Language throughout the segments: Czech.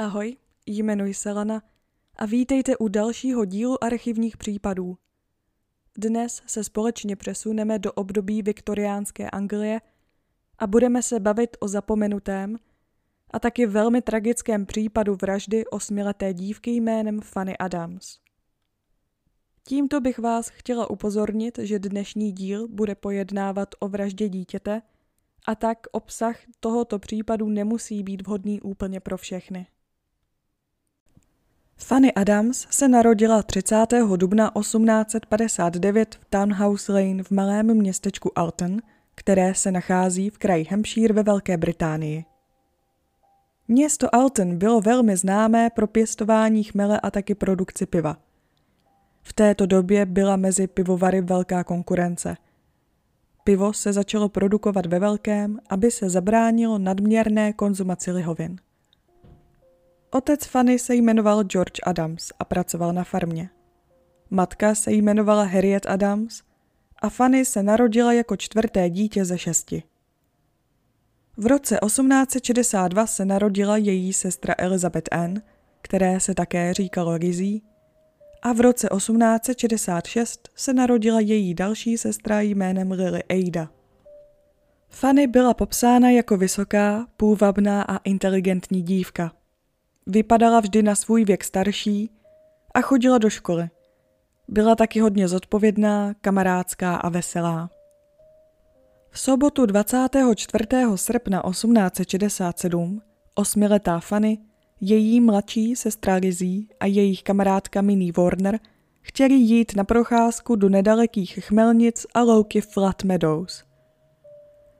Ahoj, jmenuji se Lana a vítejte u dalšího dílu archivních případů. Dnes se společně přesuneme do období viktoriánské Anglie a budeme se bavit o zapomenutém a taky velmi tragickém případu vraždy osmileté dívky jménem Fanny Adams. Tímto bych vás chtěla upozornit, že dnešní díl bude pojednávat o vraždě dítěte a tak obsah tohoto případu nemusí být vhodný úplně pro všechny. Fanny Adams se narodila 30. dubna 1859 v Townhouse Lane v malém městečku Alton, které se nachází v kraji Hampshire ve Velké Británii. Město Alton bylo velmi známé pro pěstování chmele a taky produkci piva. V této době byla mezi pivovary velká konkurence. Pivo se začalo produkovat ve velkém, aby se zabránilo nadměrné konzumaci lihovin. Otec Fanny se jmenoval George Adams a pracoval na farmě. Matka se jmenovala Harriet Adams a Fanny se narodila jako čtvrté dítě ze šesti. V roce 1862 se narodila její sestra Elizabeth Ann, které se také říkalo Rizzy, a v roce 1866 se narodila její další sestra jménem Lily Ada. Fanny byla popsána jako vysoká, půvabná a inteligentní dívka. Vypadala vždy na svůj věk starší a chodila do školy. Byla taky hodně zodpovědná, kamarádská a veselá. V sobotu 24. srpna 1867 osmiletá Fanny, její mladší sestra Lizzie a jejich kamarádka Minnie Warner chtěli jít na procházku do nedalekých chmelnic a louky Flat Meadows.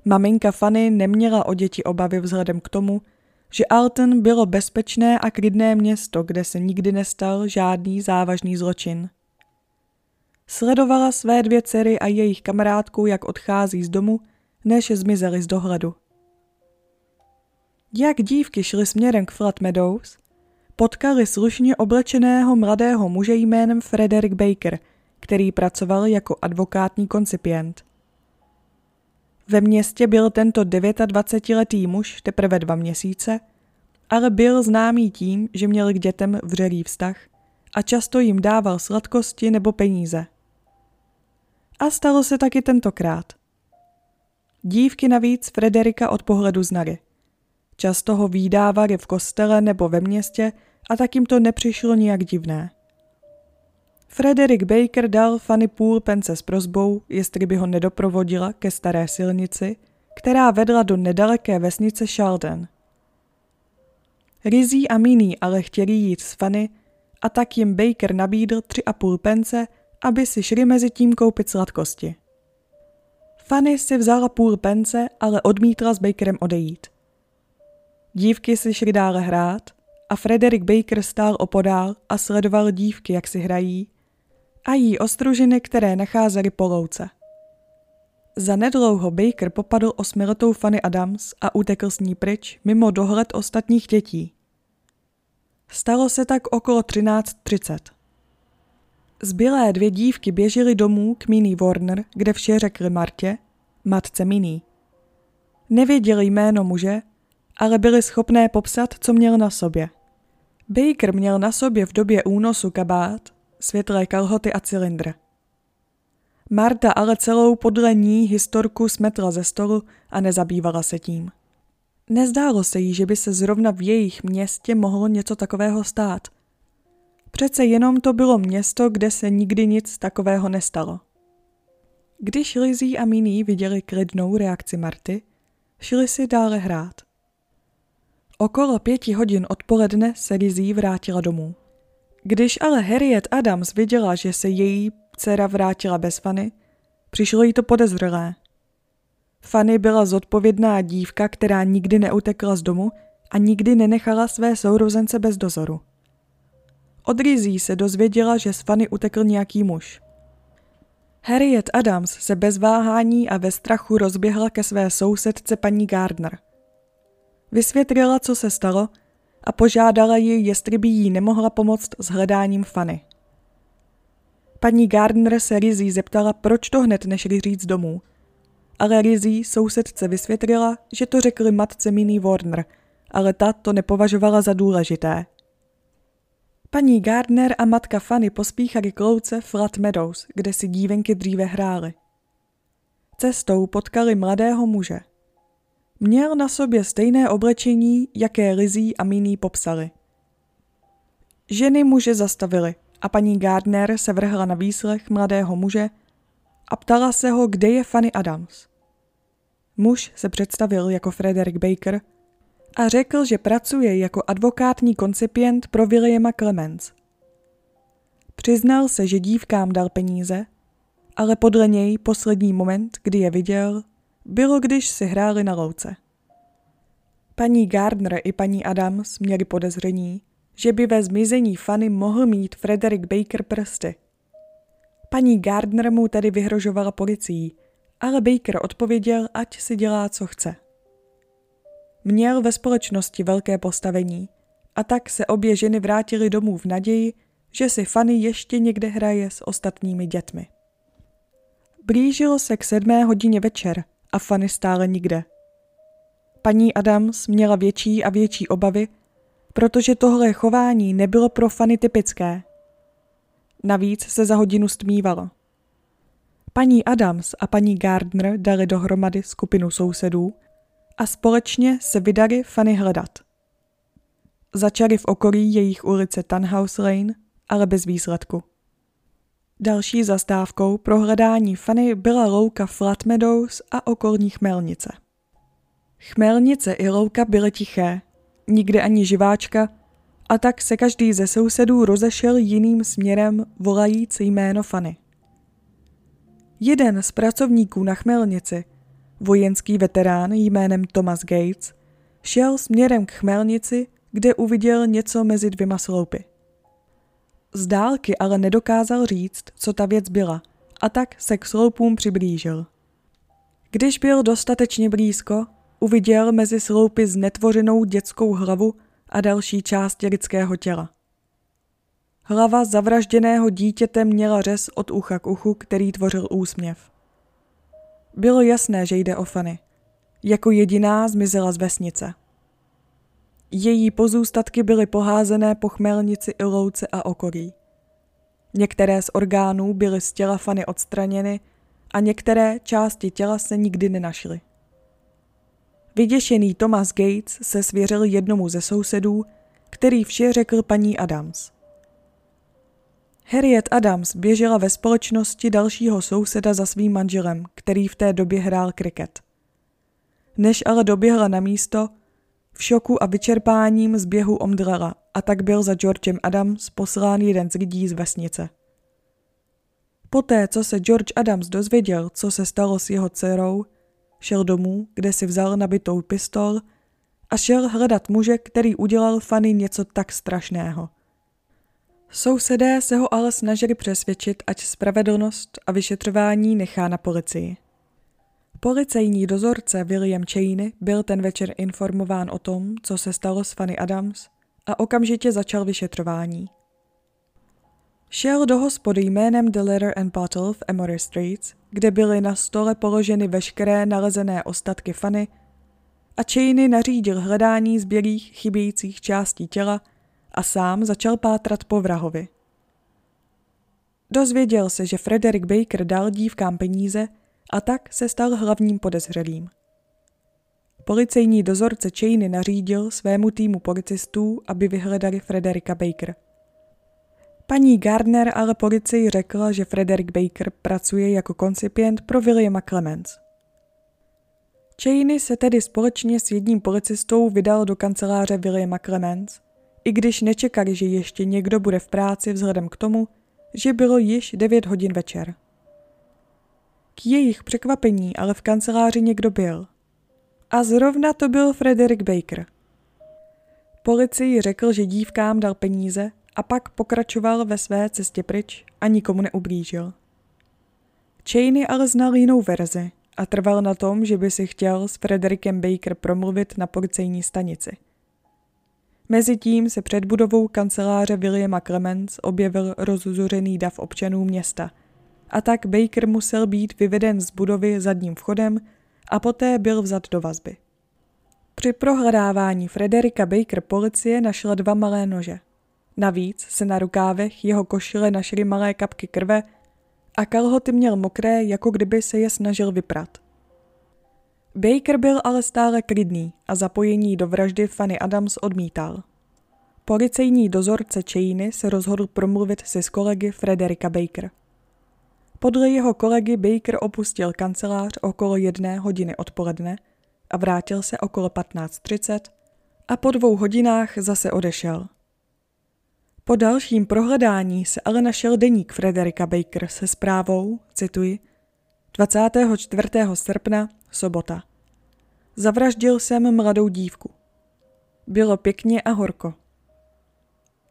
Maminka Fanny neměla o děti obavy vzhledem k tomu, že Alton bylo bezpečné a klidné město, kde se nikdy nestal žádný závažný zločin. Sledovala své dvě dcery a jejich kamarádku, jak odchází z domu, než zmizeli z dohledu. Jak dívky šly směrem k Flat Meadows, potkali slušně oblečeného mladého muže jménem Frederick Baker, který pracoval jako advokátní koncipient. Ve městě byl tento 29-letý muž teprve dva měsíce, ale byl známý tím, že měl k dětem vřelý vztah a často jim dával sladkosti nebo peníze. A stalo se taky tentokrát. Dívky navíc Frederika od pohledu znali. Často ho výdávali v kostele nebo ve městě a tak jim to nepřišlo nijak divné. Frederick Baker dal Fanny půl pence s prozbou, jestli by ho nedoprovodila ke staré silnici, která vedla do nedaleké vesnice Sheldon. Rizí a Minnie ale chtěli jít s Fanny a tak jim Baker nabídl tři a půl pence, aby si šli mezi tím koupit sladkosti. Fanny si vzala půl pence, ale odmítla s Bakerem odejít. Dívky si šly dále hrát a Frederick Baker stál opodál a sledoval dívky, jak si hrají, a jí ostružiny, které nacházely po louce. nedlouho Baker popadl osmiletou Fanny Adams a utekl s ní pryč mimo dohled ostatních dětí. Stalo se tak okolo 13.30. Zbylé dvě dívky běžely domů k Minnie Warner, kde vše řekli Martě, matce Minnie. Nevěděli jméno muže, ale byli schopné popsat, co měl na sobě. Baker měl na sobě v době únosu kabát, světlé kalhoty a cylindr. Marta ale celou podle ní historku smetla ze stolu a nezabývala se tím. Nezdálo se jí, že by se zrovna v jejich městě mohlo něco takového stát. Přece jenom to bylo město, kde se nikdy nic takového nestalo. Když Lizzie a Minnie viděli klidnou reakci Marty, šli si dále hrát. Okolo pěti hodin odpoledne se Lizzie vrátila domů. Když ale Harriet Adams viděla, že se její dcera vrátila bez Fanny, přišlo jí to podezřelé. Fanny byla zodpovědná dívka, která nikdy neutekla z domu a nikdy nenechala své sourozence bez dozoru. Od Rizí se dozvěděla, že z Fanny utekl nějaký muž. Harriet Adams se bez váhání a ve strachu rozběhla ke své sousedce paní Gardner. Vysvětlila, co se stalo a požádala ji, jestli by jí nemohla pomoct s hledáním Fanny. Paní Gardner se Rizí zeptala, proč to hned nešli říct domů. Ale Rizí sousedce vysvětlila, že to řekli matce Minnie Warner ale ta to nepovažovala za důležité. Paní Gardner a matka Fanny pospíchali k louce Flat Meadows, kde si dívenky dříve hrály. Cestou potkali mladého muže. Měl na sobě stejné oblečení, jaké Lizzie a Minnie popsali. Ženy muže zastavily a paní Gardner se vrhla na výslech mladého muže a ptala se ho, kde je Fanny Adams. Muž se představil jako Frederick Baker a řekl, že pracuje jako advokátní koncipient pro Williama Clemens. Přiznal se, že dívkám dal peníze, ale podle něj poslední moment, kdy je viděl, bylo, když si hráli na louce. Paní Gardner i paní Adams měli podezření, že by ve zmizení Fanny mohl mít Frederick Baker prsty. Paní Gardner mu tedy vyhrožovala policií, ale Baker odpověděl, ať si dělá, co chce. Měl ve společnosti velké postavení a tak se obě ženy vrátily domů v naději, že si Fanny ještě někde hraje s ostatními dětmi. Blížilo se k sedmé hodině večer a Fanny stále nikde. Paní Adams měla větší a větší obavy, protože tohle chování nebylo pro Fanny typické. Navíc se za hodinu stmívalo. Paní Adams a paní Gardner dali dohromady skupinu sousedů a společně se vydali Fanny hledat. Začali v okolí jejich ulice Tunhouse Lane, ale bez výsledku. Další zastávkou pro hledání Fanny byla louka Flat Meadows a okolní chmelnice. Chmelnice i louka byly tiché, nikde ani živáčka, a tak se každý ze sousedů rozešel jiným směrem volajíc jméno Fanny. Jeden z pracovníků na chmelnici, vojenský veterán jménem Thomas Gates, šel směrem k chmelnici, kde uviděl něco mezi dvěma sloupy. Z dálky ale nedokázal říct, co ta věc byla, a tak se k sloupům přiblížil. Když byl dostatečně blízko, uviděl mezi sloupy znetvořenou dětskou hlavu a další části lidského těla. Hlava zavražděného dítěte měla řez od ucha k uchu, který tvořil úsměv. Bylo jasné, že jde o Fanny. Jako jediná zmizela z vesnice. Její pozůstatky byly poházené po chmelnici i louce a okolí. Některé z orgánů byly z těla Fanny odstraněny a některé části těla se nikdy nenašly. Vyděšený Thomas Gates se svěřil jednomu ze sousedů, který vše řekl paní Adams. Harriet Adams běžela ve společnosti dalšího souseda za svým manželem, který v té době hrál kriket. Než ale doběhla na místo, v šoku a vyčerpáním z běhu omdlela a tak byl za Georgem Adams poslán jeden z lidí z vesnice. Poté, co se George Adams dozvěděl, co se stalo s jeho dcerou, šel domů, kde si vzal nabitou pistol a šel hledat muže, který udělal Fanny něco tak strašného. Sousedé se ho ale snažili přesvědčit, ať spravedlnost a vyšetřování nechá na policii. Policejní dozorce William Cheney byl ten večer informován o tom, co se stalo s Fanny Adams a okamžitě začal vyšetřování. Šel do hospody jménem The Letter and Bottle v Emory Streets, kde byly na stole položeny veškeré nalezené ostatky Fanny a Cheney nařídil hledání zbělých chybějících částí těla a sám začal pátrat po vrahovi. Dozvěděl se, že Frederick Baker dal dívkám peníze a tak se stal hlavním podezřelým. Policejní dozorce Cheney nařídil svému týmu policistů, aby vyhledali Frederika Baker. Paní Gardner ale policii řekla, že Frederick Baker pracuje jako koncipient pro Williama Clemens. Cheney se tedy společně s jedním policistou vydal do kanceláře Williama Clemens, i když nečekali, že ještě někdo bude v práci vzhledem k tomu, že bylo již 9 hodin večer. K jejich překvapení ale v kanceláři někdo byl. A zrovna to byl Frederick Baker. Policii řekl, že dívkám dal peníze a pak pokračoval ve své cestě pryč a nikomu neublížil. Cheney ale znal jinou verzi a trval na tom, že by si chtěl s Frederickem Baker promluvit na policejní stanici. Mezitím se před budovou kanceláře Williama Clemens objevil rozzuřený dav občanů města – a tak Baker musel být vyveden z budovy zadním vchodem a poté byl vzat do vazby. Při prohledávání Frederika Baker policie našla dva malé nože. Navíc se na rukávech jeho košile našly malé kapky krve a kalhoty měl mokré, jako kdyby se je snažil vyprat. Baker byl ale stále klidný a zapojení do vraždy Fanny Adams odmítal. Policejní dozorce Cheney se rozhodl promluvit si s kolegy Frederika Baker. Podle jeho kolegy Baker opustil kancelář okolo jedné hodiny odpoledne a vrátil se okolo 15.30 a po dvou hodinách zase odešel. Po dalším prohledání se ale našel deník Frederika Baker se zprávou, cituji, 24. srpna, sobota. Zavraždil jsem mladou dívku. Bylo pěkně a horko.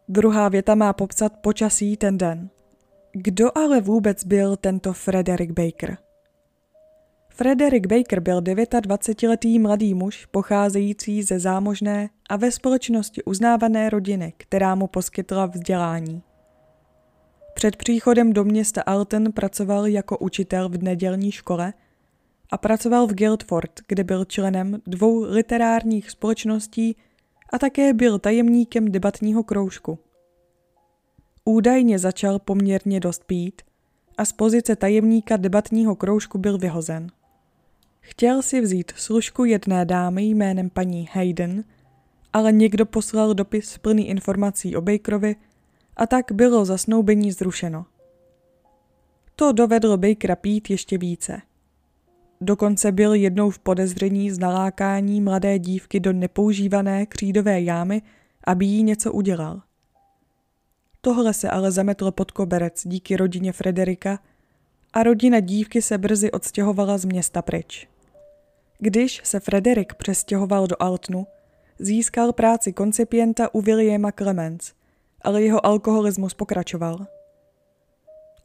Druhá věta má popsat počasí ten den. Kdo ale vůbec byl tento Frederick Baker? Frederick Baker byl 29-letý mladý muž pocházející ze zámožné a ve společnosti uznávané rodiny, která mu poskytla vzdělání. Před příchodem do města Alton pracoval jako učitel v nedělní škole a pracoval v Guildford, kde byl členem dvou literárních společností a také byl tajemníkem debatního kroužku. Údajně začal poměrně dost pít a z pozice tajemníka debatního kroužku byl vyhozen. Chtěl si vzít služku jedné dámy jménem paní Hayden, ale někdo poslal dopis plný informací o Bakerovi a tak bylo zasnoubení zrušeno. To dovedlo Bakera pít ještě více. Dokonce byl jednou v podezření z nalákání mladé dívky do nepoužívané křídové jámy, aby jí něco udělal. Tohle se ale zametlo pod koberec díky rodině Frederika a rodina dívky se brzy odstěhovala z města pryč. Když se Frederik přestěhoval do Altnu, získal práci koncipienta u Williama Clemens, ale jeho alkoholismus pokračoval.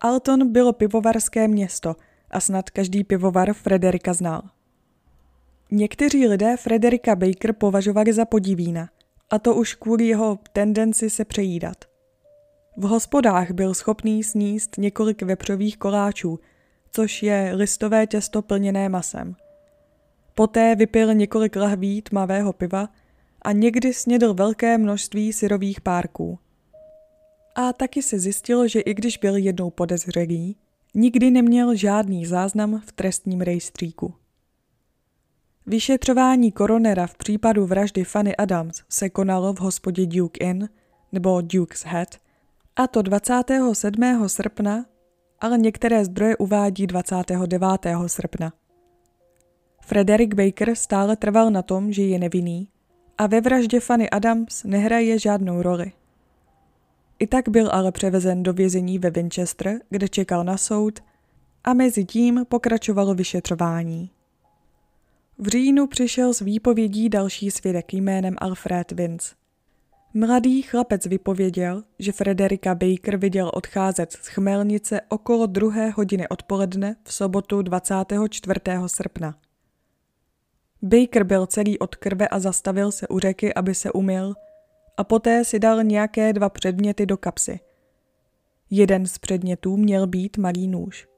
Alton bylo pivovarské město a snad každý pivovar Frederika znal. Někteří lidé Frederika Baker považovali za podivína, a to už kvůli jeho tendenci se přejídat. V hospodách byl schopný sníst několik vepřových koláčů, což je listové těsto plněné masem. Poté vypil několik lahví tmavého piva a někdy snědl velké množství syrových párků. A taky se zjistilo, že i když byl jednou podezřelý, nikdy neměl žádný záznam v trestním rejstříku. Vyšetřování koronera v případu vraždy Fanny Adams se konalo v hospodě Duke Inn nebo Duke's Head a to 27. srpna, ale některé zdroje uvádí 29. srpna. Frederick Baker stále trval na tom, že je nevinný a ve vraždě Fanny Adams nehraje žádnou roli. I tak byl ale převezen do vězení ve Winchester, kde čekal na soud a mezi tím pokračovalo vyšetřování. V říjnu přišel s výpovědí další svědek jménem Alfred Vince. Mladý chlapec vypověděl, že Frederika Baker viděl odcházet z chmelnice okolo druhé hodiny odpoledne v sobotu 24. srpna. Baker byl celý od krve a zastavil se u řeky, aby se umyl a poté si dal nějaké dva předměty do kapsy. Jeden z předmětů měl být malý nůž.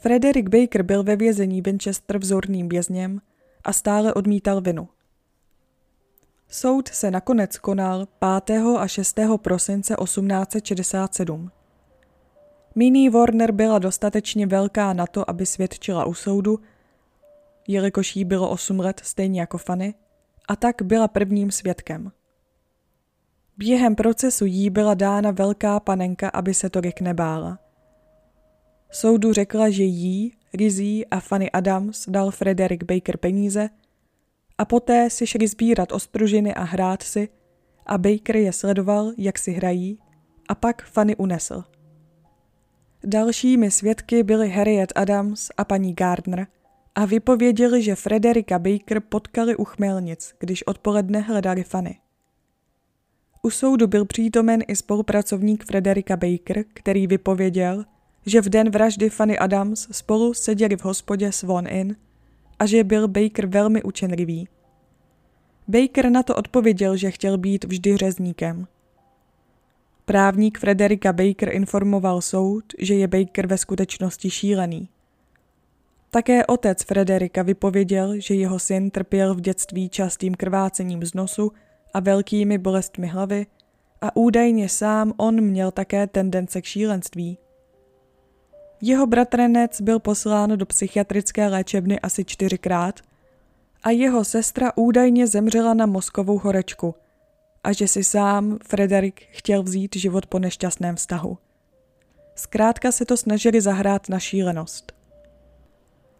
Frederick Baker byl ve vězení Winchester vzorným vězněm a stále odmítal vinu. Soud se nakonec konal 5. a 6. prosince 1867. Minnie Warner byla dostatečně velká na to, aby svědčila u soudu, jelikož jí bylo 8 let stejně jako Fanny, a tak byla prvním svědkem. Během procesu jí byla dána velká panenka, aby se tolik nebála. Soudu řekla, že jí, Rizzy a Fanny Adams dal Frederick Baker peníze a poté si šli sbírat ostružiny a hrát si a Baker je sledoval, jak si hrají a pak Fanny unesl. Dalšími svědky byly Harriet Adams a paní Gardner a vypověděli, že Frederika Baker potkali u chmelnic, když odpoledne hledali Fanny. U soudu byl přítomen i spolupracovník Frederika Baker, který vypověděl, že v den vraždy Fanny Adams spolu seděli v hospodě Swan Inn a že byl Baker velmi učenlivý. Baker na to odpověděl, že chtěl být vždy řezníkem. Právník Frederika Baker informoval soud, že je Baker ve skutečnosti šílený. Také otec Frederika vypověděl, že jeho syn trpěl v dětství častým krvácením z nosu a velkými bolestmi hlavy a údajně sám on měl také tendence k šílenství. Jeho bratranec byl poslán do psychiatrické léčebny asi čtyřikrát a jeho sestra údajně zemřela na mozkovou horečku a že si sám Frederik chtěl vzít život po nešťastném vztahu. Zkrátka se to snažili zahrát na šílenost.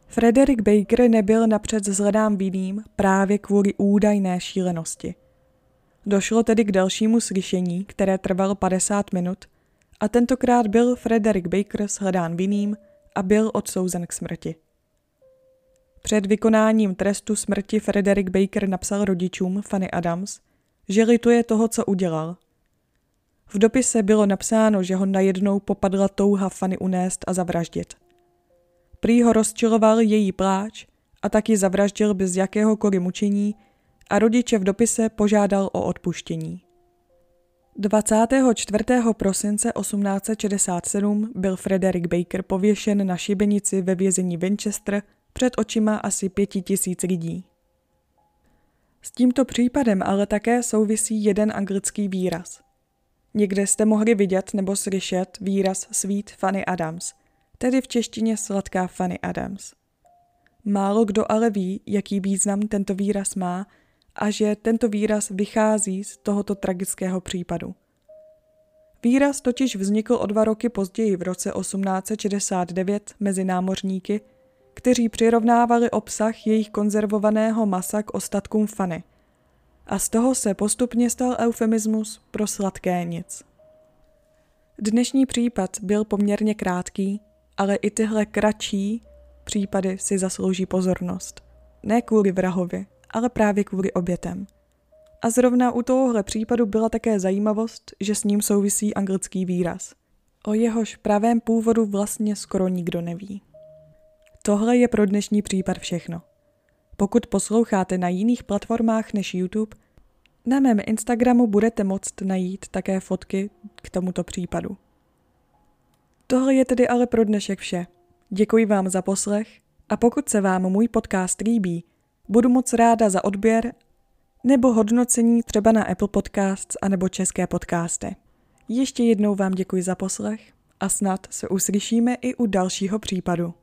Frederick Baker nebyl napřed zhledán vinným právě kvůli údajné šílenosti. Došlo tedy k dalšímu slyšení, které trvalo 50 minut a tentokrát byl Frederick Baker shledán vinným a byl odsouzen k smrti. Před vykonáním trestu smrti Frederick Baker napsal rodičům Fanny Adams, že lituje toho, co udělal. V dopise bylo napsáno, že ho najednou popadla touha Fanny unést a zavraždit. Prý ho rozčiloval její pláč a taky zavraždil bez jakéhokoliv mučení a rodiče v dopise požádal o odpuštění. 24. prosince 1867 byl Frederick Baker pověšen na šibenici ve vězení Winchester před očima asi pěti tisíc lidí. S tímto případem ale také souvisí jeden anglický výraz. Někde jste mohli vidět nebo slyšet výraz Sweet Fanny Adams, tedy v češtině sladká Fanny Adams. Málo kdo ale ví, jaký význam tento výraz má a že tento výraz vychází z tohoto tragického případu. Výraz totiž vznikl o dva roky později v roce 1869 mezi námořníky, kteří přirovnávali obsah jejich konzervovaného masa k ostatkům fany. A z toho se postupně stal eufemismus pro sladké nic. Dnešní případ byl poměrně krátký, ale i tyhle kratší případy si zaslouží pozornost. Ne kvůli vrahovi, ale právě kvůli obětem. A zrovna u tohohle případu byla také zajímavost, že s ním souvisí anglický výraz. O jehož pravém původu vlastně skoro nikdo neví. Tohle je pro dnešní případ všechno. Pokud posloucháte na jiných platformách než YouTube, na mém Instagramu budete moct najít také fotky k tomuto případu. Tohle je tedy ale pro dnešek vše. Děkuji vám za poslech a pokud se vám můj podcast líbí, budu moc ráda za odběr nebo hodnocení třeba na Apple Podcasts anebo České podcasty. Ještě jednou vám děkuji za poslech a snad se uslyšíme i u dalšího případu.